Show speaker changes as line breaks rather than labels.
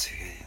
Así que.